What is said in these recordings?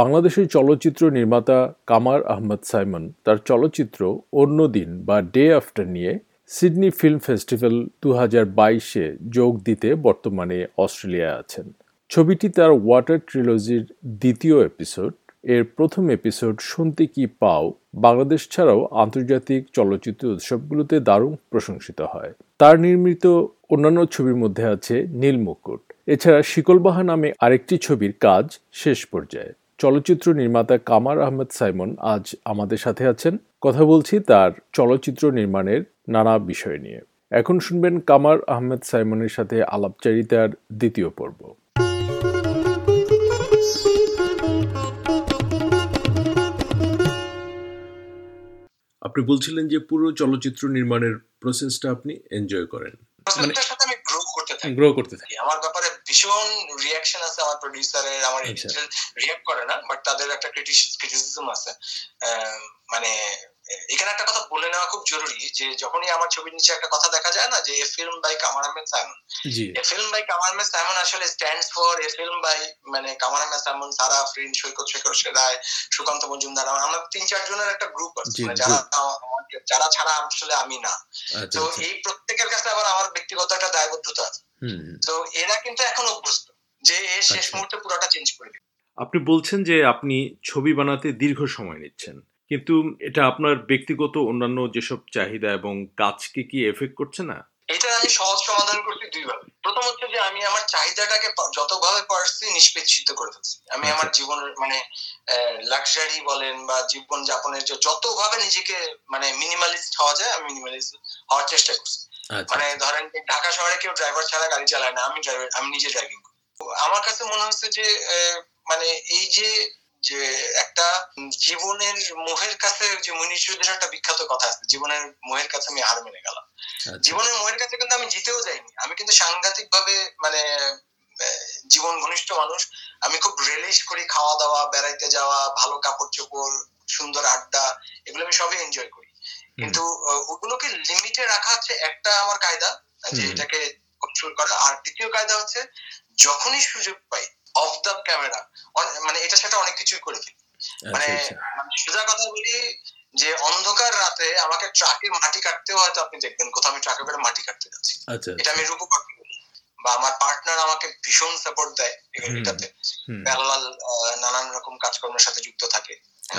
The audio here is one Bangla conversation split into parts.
বাংলাদেশের চলচ্চিত্র নির্মাতা কামার আহমদ সাইমন তার চলচ্চিত্র অন্য দিন বা ডে আফটার নিয়ে সিডনি ফিল্ম ফেস্টিভ্যাল দু হাজার বাইশে যোগ দিতে বর্তমানে অস্ট্রেলিয়ায় আছেন। ছবিটি তার ওয়াটার ট্রিলজির দ্বিতীয় এপিসোড। এর প্রথম এপিসোড শুনতে কি পাও? বাংলাদেশ ছাড়াও আন্তর্জাতিক চলচ্চিত্র উৎসবগুলোতে দারুণ প্রশংসিত হয়। তার নির্মিত অন্যান্য ছবির মধ্যে আছে নীলমুকুট। এছাড়া শিকলবাহা নামে আরেকটি ছবির কাজ শেষ পর্যায়ে। চলচ্চিত্র নির্মাতা কামার আহমেদ সাইমন আজ আমাদের সাথে আছেন। কথা বলছি তার চলচ্চিত্র নির্মাণের নানা বিষয় নিয়ে। এখন শুনবেন কামার আহমেদ সাইমনের সাথে আলাপচারিতার দ্বিতীয় পর্ব। আপনি বলছিলেন যে পুরো চলচ্চিত্র নির্মাণের প্রসেসটা আপনি এনজয় করেন। মানে থাকি গ্রো করতে থাকি। আমার ব্যাপারে ভীষণ রিয়াকশন আছে আমার প্রডিউসারের আমার এডিটর রিয়াক্ট করে না বাট তাদের একটা ক্রিটিসিজম আছে। মানে এখানে একটা কথা বলে নেওয়া খুব জরুরি যে যখনই আমার ছবির নিচে একটা কথা দেখা যায় না যে a film by Kamar Ahmed Simon a film by Kamar Ahmed Simon আসলে stands for a film by মানে কামার আহমেদ সাইমন সারা ফ্রিন সৈকত শেখর সেরায় সুকান্ত মজুমদার আমরা তিন চার জনের একটা গ্রুপ আছে। মানে যারা যারা ছাড়া আসলে আমি না। আচ্ছা, তো আচ্ছা। এই প্রত্যেকের কাছে আবার আমার ব্যক্তিগত একটা দায়বদ্ধতা আছে। তো এরা কিন্তু এখন অভ্যস্ত যে শেষ আচ্ছা। মুহূর্তে পুরোটা চেঞ্জ করে দিবে আপনি বলছেন যে আপনি ছবি বানাতে দীর্ঘ সময় নিচ্ছেন কিন্তু এটা আপনার ব্যক্তিগত অন্যান্য যেসব চাহিদা এবং কাজকে কি এফেক্ট করছে না এটা আমি সহজ সমাধান করছি দুইভাবে প্রথম হচ্ছে যে আমি আমার চাহিদাটাকে যতভাবে পারছি নিষ্পেষিত করে ফেলছি আমি আচ্ছা। আমার জীবনের মানে লাক্সারি বলেন বা জীবন যাপনের যতভাবে নিজেকে মানে মিনিমালিস্ট হওয়া যায় আমি মিনিমালিস্ট হওয়ার চেষ্টা করছি। মানে ধরেন ঢাকা শহরে কেউ ড্রাইভার ছাড়া গাড়ি চালায় না আমি ড্রাইভার আমি নিজে ড্রাইভিং করি। আমার কাছে মনে হচ্ছে যে মানে এই যে যে একটা জীবনের মোহের কাছে যে মনীষীদের একটা বিখ্যাত কথা আছে জীবনের মোহের কাছে আমি হার মেনে গেলাম। আচ্ছা। জীবনের মোহের কাছে কিন্তু আমি জিতেও যাইনি। আমি কিন্তু সাংঘাতিক ভাবে মানে জীবন ঘনিষ্ঠ মানুষ। আমি খুব রিলিশ করি খাওয়া দাওয়া বেড়াইতে যাওয়া ভালো কাপড় চোপড় সুন্দর আড্ডা এগুলো আমি সবই এনজয় করি। কিন্তু ওগুলোকে লিমিটে রাখা হচ্ছে একটা আমার কায়দা যে এটাকে কন্ট্রোল করা। আর দ্বিতীয় কায়দা হচ্ছে যখনই সুযোগ পাই অফ দ্য ক্যামেরা মানে এটা সেটা অনেক কিছুই করে ফেলি। আচ্ছা, মানে, আচ্ছা। মানে সোজা কথা বলি যে অন্ধকার রাতে আমাকে ট্রাকে মাটি কাটতেও হয়তো আপনি দেখবেন কোথাও আমি ট্রাকে করে মাটি কাটতে যাচ্ছি। আচ্ছা, এটা আমি রূপ বা আমার পার্টনার আমাকে ভীষণ সাপোর্ট দেয় এটাতে। প্যারালাল নানান রকম কাজকর্মের সাথে যুক্ত থাকে।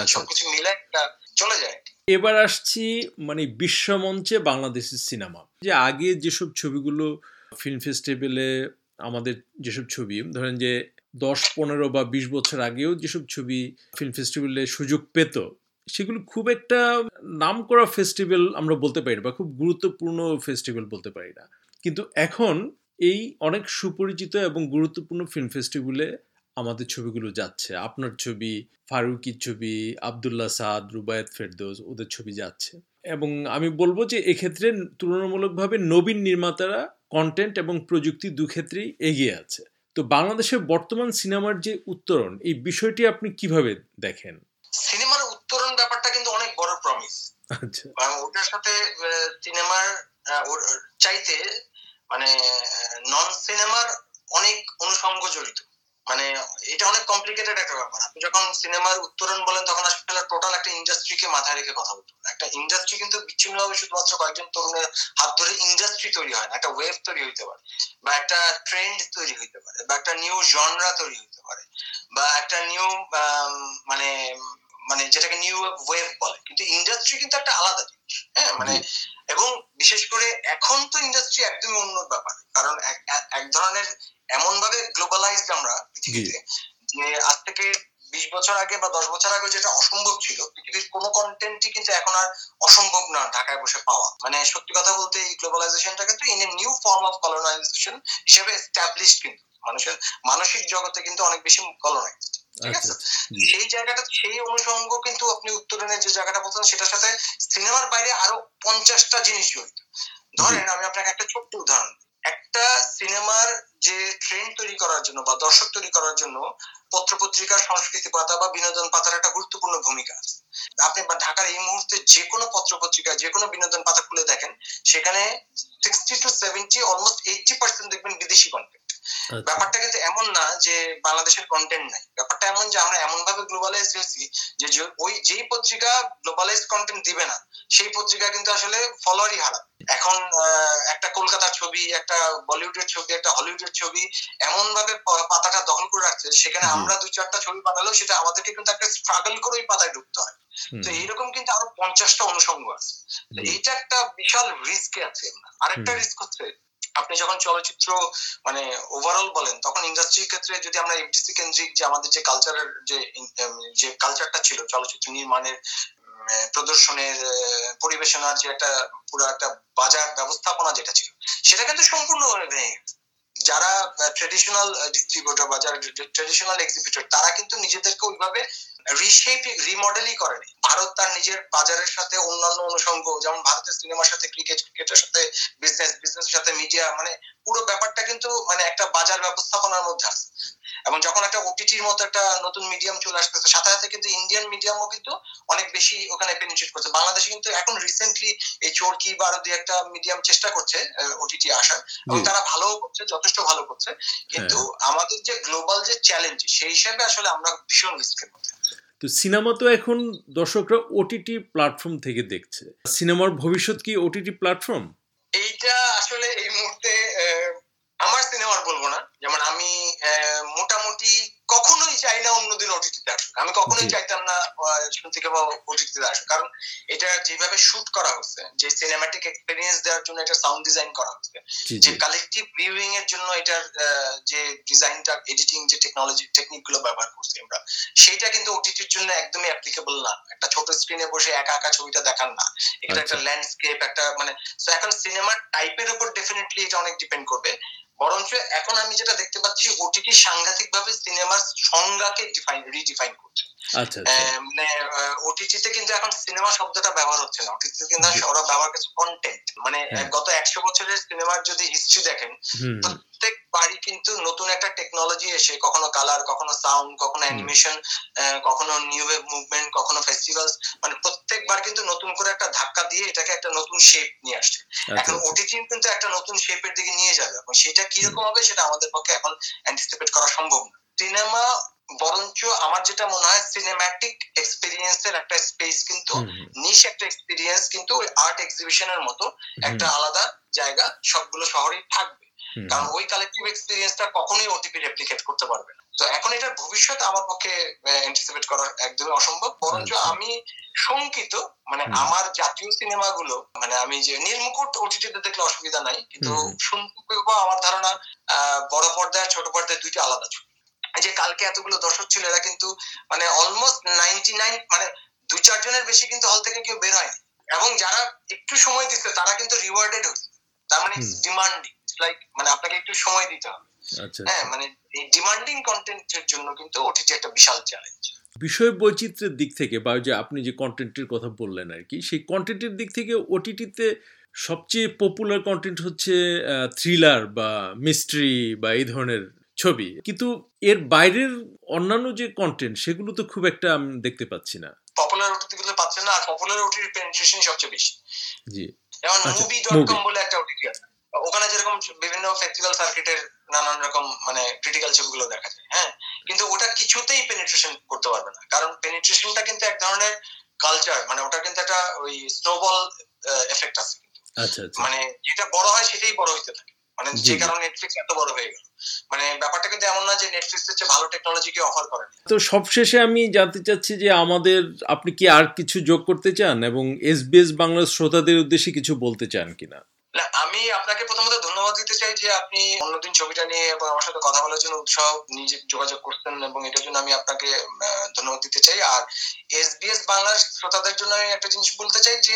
সবকিছু মিলে একটা চলে যায়। এবার আসছি মানে বিশ্বমঞ্চে বাংলাদেশের সিনেমা। যে আগে যেসব ছবিগুলো ফিল্ম ফেস্টিভ্যালে আমাদের যেসব ছবি ধরেন যে দশ পনেরো বা বিশ বছর আগেও যেসব ছবি ফিল্ম ফেস্টিভ্যালে সুযোগ পেত সেগুলো খুব একটা নাম করা ফেস্টিভ্যাল আমরা বলতে পারি বা খুব গুরুত্বপূর্ণ ফেস্টিভ্যাল বলতে পারি না। কিন্তু এখন এই অনেক সুপরিচিত এবং গুরুত্বপূর্ণ ফিল্ম ফেস্টিভ্যালে আমাদের ছবিগুলো যাচ্ছে। আপনার ছবি ফারুকির ছবি আবদুল্লাহ সাদ রুবায়ত ফেরদোস ওদের ছবি যাচ্ছে। এবং আমি বলব যে এক্ষেত্রে তুলনামূলকভাবে নবীন নির্মাতারা কন্টেন্ট এবং প্রযুক্তি দু ক্ষেত্রেই এগিয়ে আছে। তো বাংলাদেশের বর্তমান সিনেমার যে উত্তরণ এই বিষয়টি আপনি কীভাবে দেখেন? সিনেমার উত্তরণ ব্যাপারটা কিন্তু অনেক বড় প্রমিস আচ্ছা। ওটার সাথে সিনেমার চাইতে মানে নন সিনেমার অনেক অনুষঙ্গ জড়িত। মানে এটা অনেক কমপ্লিকেটেড একটা ব্যাপার। আপনি যখন সিনেমার উত্তরণ বলেন, তখন আসলে টোটাল একটা ইন্ডাস্ট্রিকে মাথায় রেখে কথা বলতে একটা ইন্ডাস্ট্রি কিন্তু বিচ্ছিন্নভাবে শুধুমাত্র কয়েকজন তরুণের হাত ধরে ইন্ডাস্ট্রি তৈরি হয় না, একটা ওয়েব তৈরি হইতে পারে, বা একটা ট্রেন্ড তৈরি হইতে পারে, বা একটা নিউ জনরা তৈরি হইতে পারে, বা একটা নিউ মানে মানে যেটাকে নিউ ওয়েভ বলে। কিন্তু ইন্ডাস্ট্রি কিন্তু একটা আলাদা হ্যাঁ মানে এবং বিশেষ করে এখন তো ইন্ডাস্ট্রি একদমই ব্যাপার। কারণ এক ধরনের এমন ভাবে গ্লোবালাইজড আমরা পৃথিবীতে যে আজ থেকে বিশ বছর আগে বা দশ বছর আগে যেটা অসম্ভব ছিল পৃথিবীর কোন কন্টেন্টই কিন্তু এখন আর অসম্ভব না ঢাকায় বসে পাওয়া। মানে সত্যি কথা বলতে এই গ্লোবালাইজেশনটা কিন্তু in a new form of colonization হিসেবে এস্টাবলিশ কিন্তু। মানুষের মানসিক জগতে কিন্তু অনেক বেশি কলোনাইজড ঠিক আছে? আচ্ছা, সেই জায়গাটা সেই অনুষঙ্গ কিন্তু আপনি উত্তরণের যে জায়গাটা বলছেন সেটার সাথে সিনেমার বাইরে আরও পঞ্চাশটা জিনিস জড়িত। ধরেন আমি আপনাকে একটা ছোট্ট উদাহরণ একটা সিনেমার যে ট্রেন্ড তৈরি করার জন্য বা দর্শক তৈরি করার জন্য পত্র পত্রিকার সংস্কৃতি পাতা বা বিনোদন পাতার একটা গুরুত্বপূর্ণ ভূমিকা আছে। আপনি ঢাকার এই মুহূর্তে যে কোনো পত্র পত্রিকা যে কোনো বিনোদন পাতা খুলে দেখেন সেখানে sixty to seventy almost eighty percent দেখবেন বিদেশি কন্টেন্ট আচ্ছা। ব্যাপারটা কিন্তু এমন না যে বাংলাদেশের কন্টেন্ট নাই। ব্যাপারটা এমন যে আমরা এমন ভাবে গ্লোবালাইজ হয়েছি যে ওই যেই পত্রিকা গ্লোবালাইজ কন্টেন্ট দিবে না সেই পত্রিকা কিন্তু আসলে ফলোয়ারই হারাবে। এখন একটা কলকাতার ছবি একটা বলিউডের ছবি একটা হলিউডের ছবি এমন ভাবে পাতাটা দখল করে রাখছে সেখানে আমরা দুই চারটা ছবি বানালেও সেটা আমাদেরকে কিন্তু একটা স্ট্রাগল করে ওই পাতায় ঢুকতে হয়। তো এইরকম কিন্তু আরও পঞ্চাশটা অনুষঙ্গ আছে। এইটা একটা বিশাল রিস্ক আছে। আরেকটা রিস্ক হচ্ছে আপনি যখন চলচ্চিত্র মানে ওভারঅল বলেন তখন ইন্ডাস্ট্রির ক্ষেত্রে যদি আমরা এফডিসি কেন্দ্রিক যে আমাদের যে কালচারের যে যে কালচারটা ছিল চলচ্চিত্র নির্মাণের প্রদর্শনের পরিবেশনার যে একটা পুরো একটা বাজার ব্যবস্থাপনা যেটা ছিল, সেটা কিন্তু সম্পূর্ণ ভেঙে যারা ট্রেডিশনাল ডিস্ট্রিবিউটর বা যারা ট্রেডিশনাল এক্সিবিটর তারা কিন্তু নিজেদেরকে ওইভাবে রিশেপ রিমডেলই করেনি। ভারত তার নিজের বাজারের সাথে অন্যান্য অনুষঙ্গ, যেমন ভারতের সিনেমার সাথে ক্রিকেট ক্রিকেটের সাথে বিজনেস বিজনেসের সাথে মিডিয়া মানে পুরো ব্যাপারটা কিন্তু মানে একটা বাজার ব্যবস্থাপনার মধ্যে আছে এবং যখন একটা ওটিটির মতো একটা নতুন মিডিয়াম চলে আসতেছে সাথে সাথে কিন্তু ইন্ডিয়ান মিডিয়ামও কিন্তু অনেক বেশি ওখানে পেনিট্রেট করছে। বাংলাদেশে কিন্তু এখন রিসেন্টলি এই চোরকি বা আরও দুই একটা মিডিয়াম চেষ্টা করছে ওটিটি আসার। এবং তারা ভালো করছে যথেষ্ট ভালো করছে। কিন্তু হ্যাঁ। আমাদের যে গ্লোবাল যে চ্যালেঞ্জ সেই হিসাবে আসলে আমরা ভীষণ রিস্কের মধ্যে তো সিনেমা তো এখন দর্শকরা ওটিটি প্ল্যাটফর্ম থেকে দেখছে। সিনেমার ভবিষ্যৎ কি ওটিটি প্ল্যাটফর্ম এইটা আসলে এই মুহূর্তে আমার সিনেমার বলব না। যেমন আমি মোটামুটি কখনোই চাই না অন্যদিন ওটিটিতে আসুক। আমি কখনোই চাইতাম না থেকে ওটিটিতে আসুক। কারণ এটা যেভাবে শুট করা হচ্ছে যে সিনেমাটিক এক্সপিরিয়েন্স দেওয়ার জন্য এটা সাউন্ড ডিজাইন করা হচ্ছে যে কালেকটিভ ভিউইং এর জন্য এটার যে ডিজাইনটা এডিটিং যে টেকনোলজি টেকনিকগুলো ব্যবহার করছি আমরা সেটা কিন্তু ওটিটির জন্য একদমই অ্যাপ্লিকেবল না। একটা ছোট স্ক্রিনে বসে একা একা ছবিটা দেখার না। এটা একটা ল্যান্ডস্কেপ আচ্ছা। একটা মানে এখন সিনেমার টাইপের উপর ডেফিনেটলি এটা অনেক ডিপেন্ড করবে। বরঞ্চ এখন আমি যেটা দেখতে পাচ্ছি ওটিটি সাংঘাতিক ভাবে সিনেমার সংজ্ঞাকে ডিফাইন রিডিফাইন করছে। আচ্ছা, আচ্ছা। মানে ওটিটিতে কিন্তু এখন সিনেমা শব্দটা ব্যবহার হচ্ছে না। ওটিটিতে কিন্তু ওরা ব্যবহার করছে কন্টেন্ট মানে হ্যাঁ। গত একশো বছরের সিনেমার যদি হিস্ট্রি দেখেন প্রত্যেক বাড়ি কিন্তু নতুন একটা টেকনোলজি এসে কখনো কালার কখনো সাউন্ড কখনো অ্যানিমেশন কখনো নিউ ওয়েভ মুভমেন্ট কখনো ফেস্টিভ্যালস মানে প্রত্যেকবার কিন্তু নতুন করে একটা ধাক্কা দিয়ে এটাকে একটা নতুন শেপ নিয়ে আসছে। আচ্ছা, এখন ওটিটি কিন্তু একটা নতুন শেপের দিকে নিয়ে যাবে। এখন সেটা কীরকম হবে সেটা আমাদের পক্ষে এখন অ্যান্টিসিপেট করা সম্ভব না। সিনেমা বরঞ্চ আমার যেটা মনে হয় সিনেম্যাটিক এক্সপিরিয়েন্সের একটা স্পেস কিন্তু নিশ একটা এক্সপিরিয়েন্স কিন্তু ওই আর্ট এক্সিবিশনের মতো একটা আলাদা জায়গা সবগুলো শহরেই থাকবে। কারণ ওই কালেকটিভ এক্সপিরিয়েন্সটা কখনোই ওটিপি রেপ্লিকেট করতে পারবে না। তো এখন এটার ভবিষ্যৎ আমার পক্ষে অ্যান্টিসিপেট করা একদমই অসম্ভব। বরঞ্চ আচ্ছা। আমি শঙ্কিত মানে আমার জাতীয় সিনেমাগুলো মানে আমি যে নীলমুকুট ওটিটিতে দেখলে অসুবিধা নাই কিন্তু শুনতে আমার ধারণা বড় পর্দায় ছোট পর্দায় দুইটা আলাদা ছবি। যে কালকে এতগুলো দর্শক ছিল এরা কিন্তু মানে অলমোস্ট নাইনটি নাইন মানে দুই চারজনের বেশি কিন্তু হল থেকে কেউ বের হয়নি। এবং যারা একটু সময় দিচ্ছে তারা কিন্তু রিওয়ার্ডেড হচ্ছে তার মানে ডিমান্ডিং লাইক মানে আপনাকে একটু সময় দিতে হবে। আচ্ছা, হ্যাঁ আচ্ছা। মানে এই ডিমান্ডিং কন্টেন্টের জন্য কিন্তু ওটিটি একটা বিশাল চ্যালেঞ্জ বিষয় বৈচিত্র্যের দিক থেকে বা যে আপনি যে কন্টেন্টের কথা বললেন আর কি সেই কন্টেন্টের দিক থেকে ওটিটিতে সবচেয়ে পপুলার কন্টেন্ট হচ্ছে থ্রিলার বা মিস্ট্রি বা এই ধরনের ছবি। কিন্তু এর বাইরের অন্যান্য যে কন্টেন্ট সেগুলো তো খুব একটা আমি দেখতে পাচ্ছি না। পপুলার ওটিটি গুলো পাচ্ছেন না আর পপুলার ওটিটি পেনিট্রেশন সবচেয়ে বেশি। জি। যেমন মুভি ডট কম বলে একটা ওটিটি আছে। ওখানে যেরকম বিভিন্ন ফেস্টিভ্যাল সার্কিটের নানান রকম মানে ক্রিটিক্যাল ছবিগুলো দেখা যায় হ্যাঁ? কিন্তু ওটা কিছুতেই পেনিট্রেশন করতে পারবে না। কারণ পেনিট্রেশনটা কিন্তু এক ধরনের কালচার মানে ওটা কিন্তু একটা ওই স্নোবল এফেক্ট আছে আচ্ছা, আচ্ছা। মানে যেটা বড় হয় সেটাই বড় হইতে থাকে। মানে যে কারণে নেটফ্লিক্স এত বড় হয়ে গেল। মানে ব্যাপারটা কিন্তু এমন না যে নেটফ্লিক্স হচ্ছে ভালো টেকনোলজি কে অফার করে তো সবশেষে আমি জানতে চাচ্ছি যে আমাদের আপনি কি আর কিছু যোগ করতে চান? এবং এসবিএস বাংলার শ্রোতাদের উদ্দেশ্যে কিছু বলতে চান কিনা? না, আমি আপনাকে প্রথমত ধন্যবাদ দিতে চাই যে আপনি অন্যদিন ছবিটা নিয়ে এবং আমার সাথে কথা বলার জন্য উৎসাহ নিজে যোগাযোগ করতেন এবং এটার জন্য আমি আপনাকে ধন্যবাদ দিতে চাই। আর এস এসবিএস বাংলার শ্রোতাদের জন্য আমি একটা জিনিস বলতে চাই যে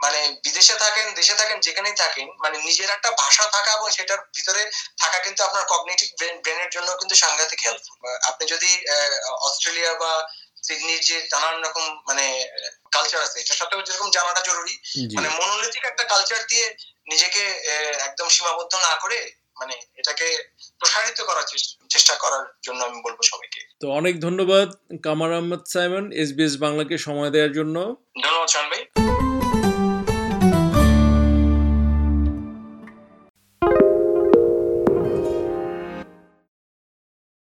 মানে বিদেশে থাকেন, দেশে থাকেন, যেখানেই থাকেন মানে নিজের একটা ভাষা থাকা এবং সেটার ভিতরে থাকা কিন্তু আপনার কগনিটিভ ব্রেনের জন্য কিন্তু সাংঘাতিক হেল্পফুল আপনি যদি অস্ট্রেলিয়া বা সিডনির যে নানান রকম মানে কালচার আছে এটা সত্ত্বেও যেরকম জানাটা জরুরি মানে মনোলিথিক একটা কালচার দিয়ে নিজেকে একদম সীমাবদ্ধ না করে মানে এটাকে প্রসারিত করার চেষ্টা করার জন্য আমি বলব সবাইকে। তো অনেক ধন্যবাদ কামার আহমদ সাইমন এসবিএস বাংলাকে সময় দেওয়ার জন্য। ধন্যবাদ শান ভাই।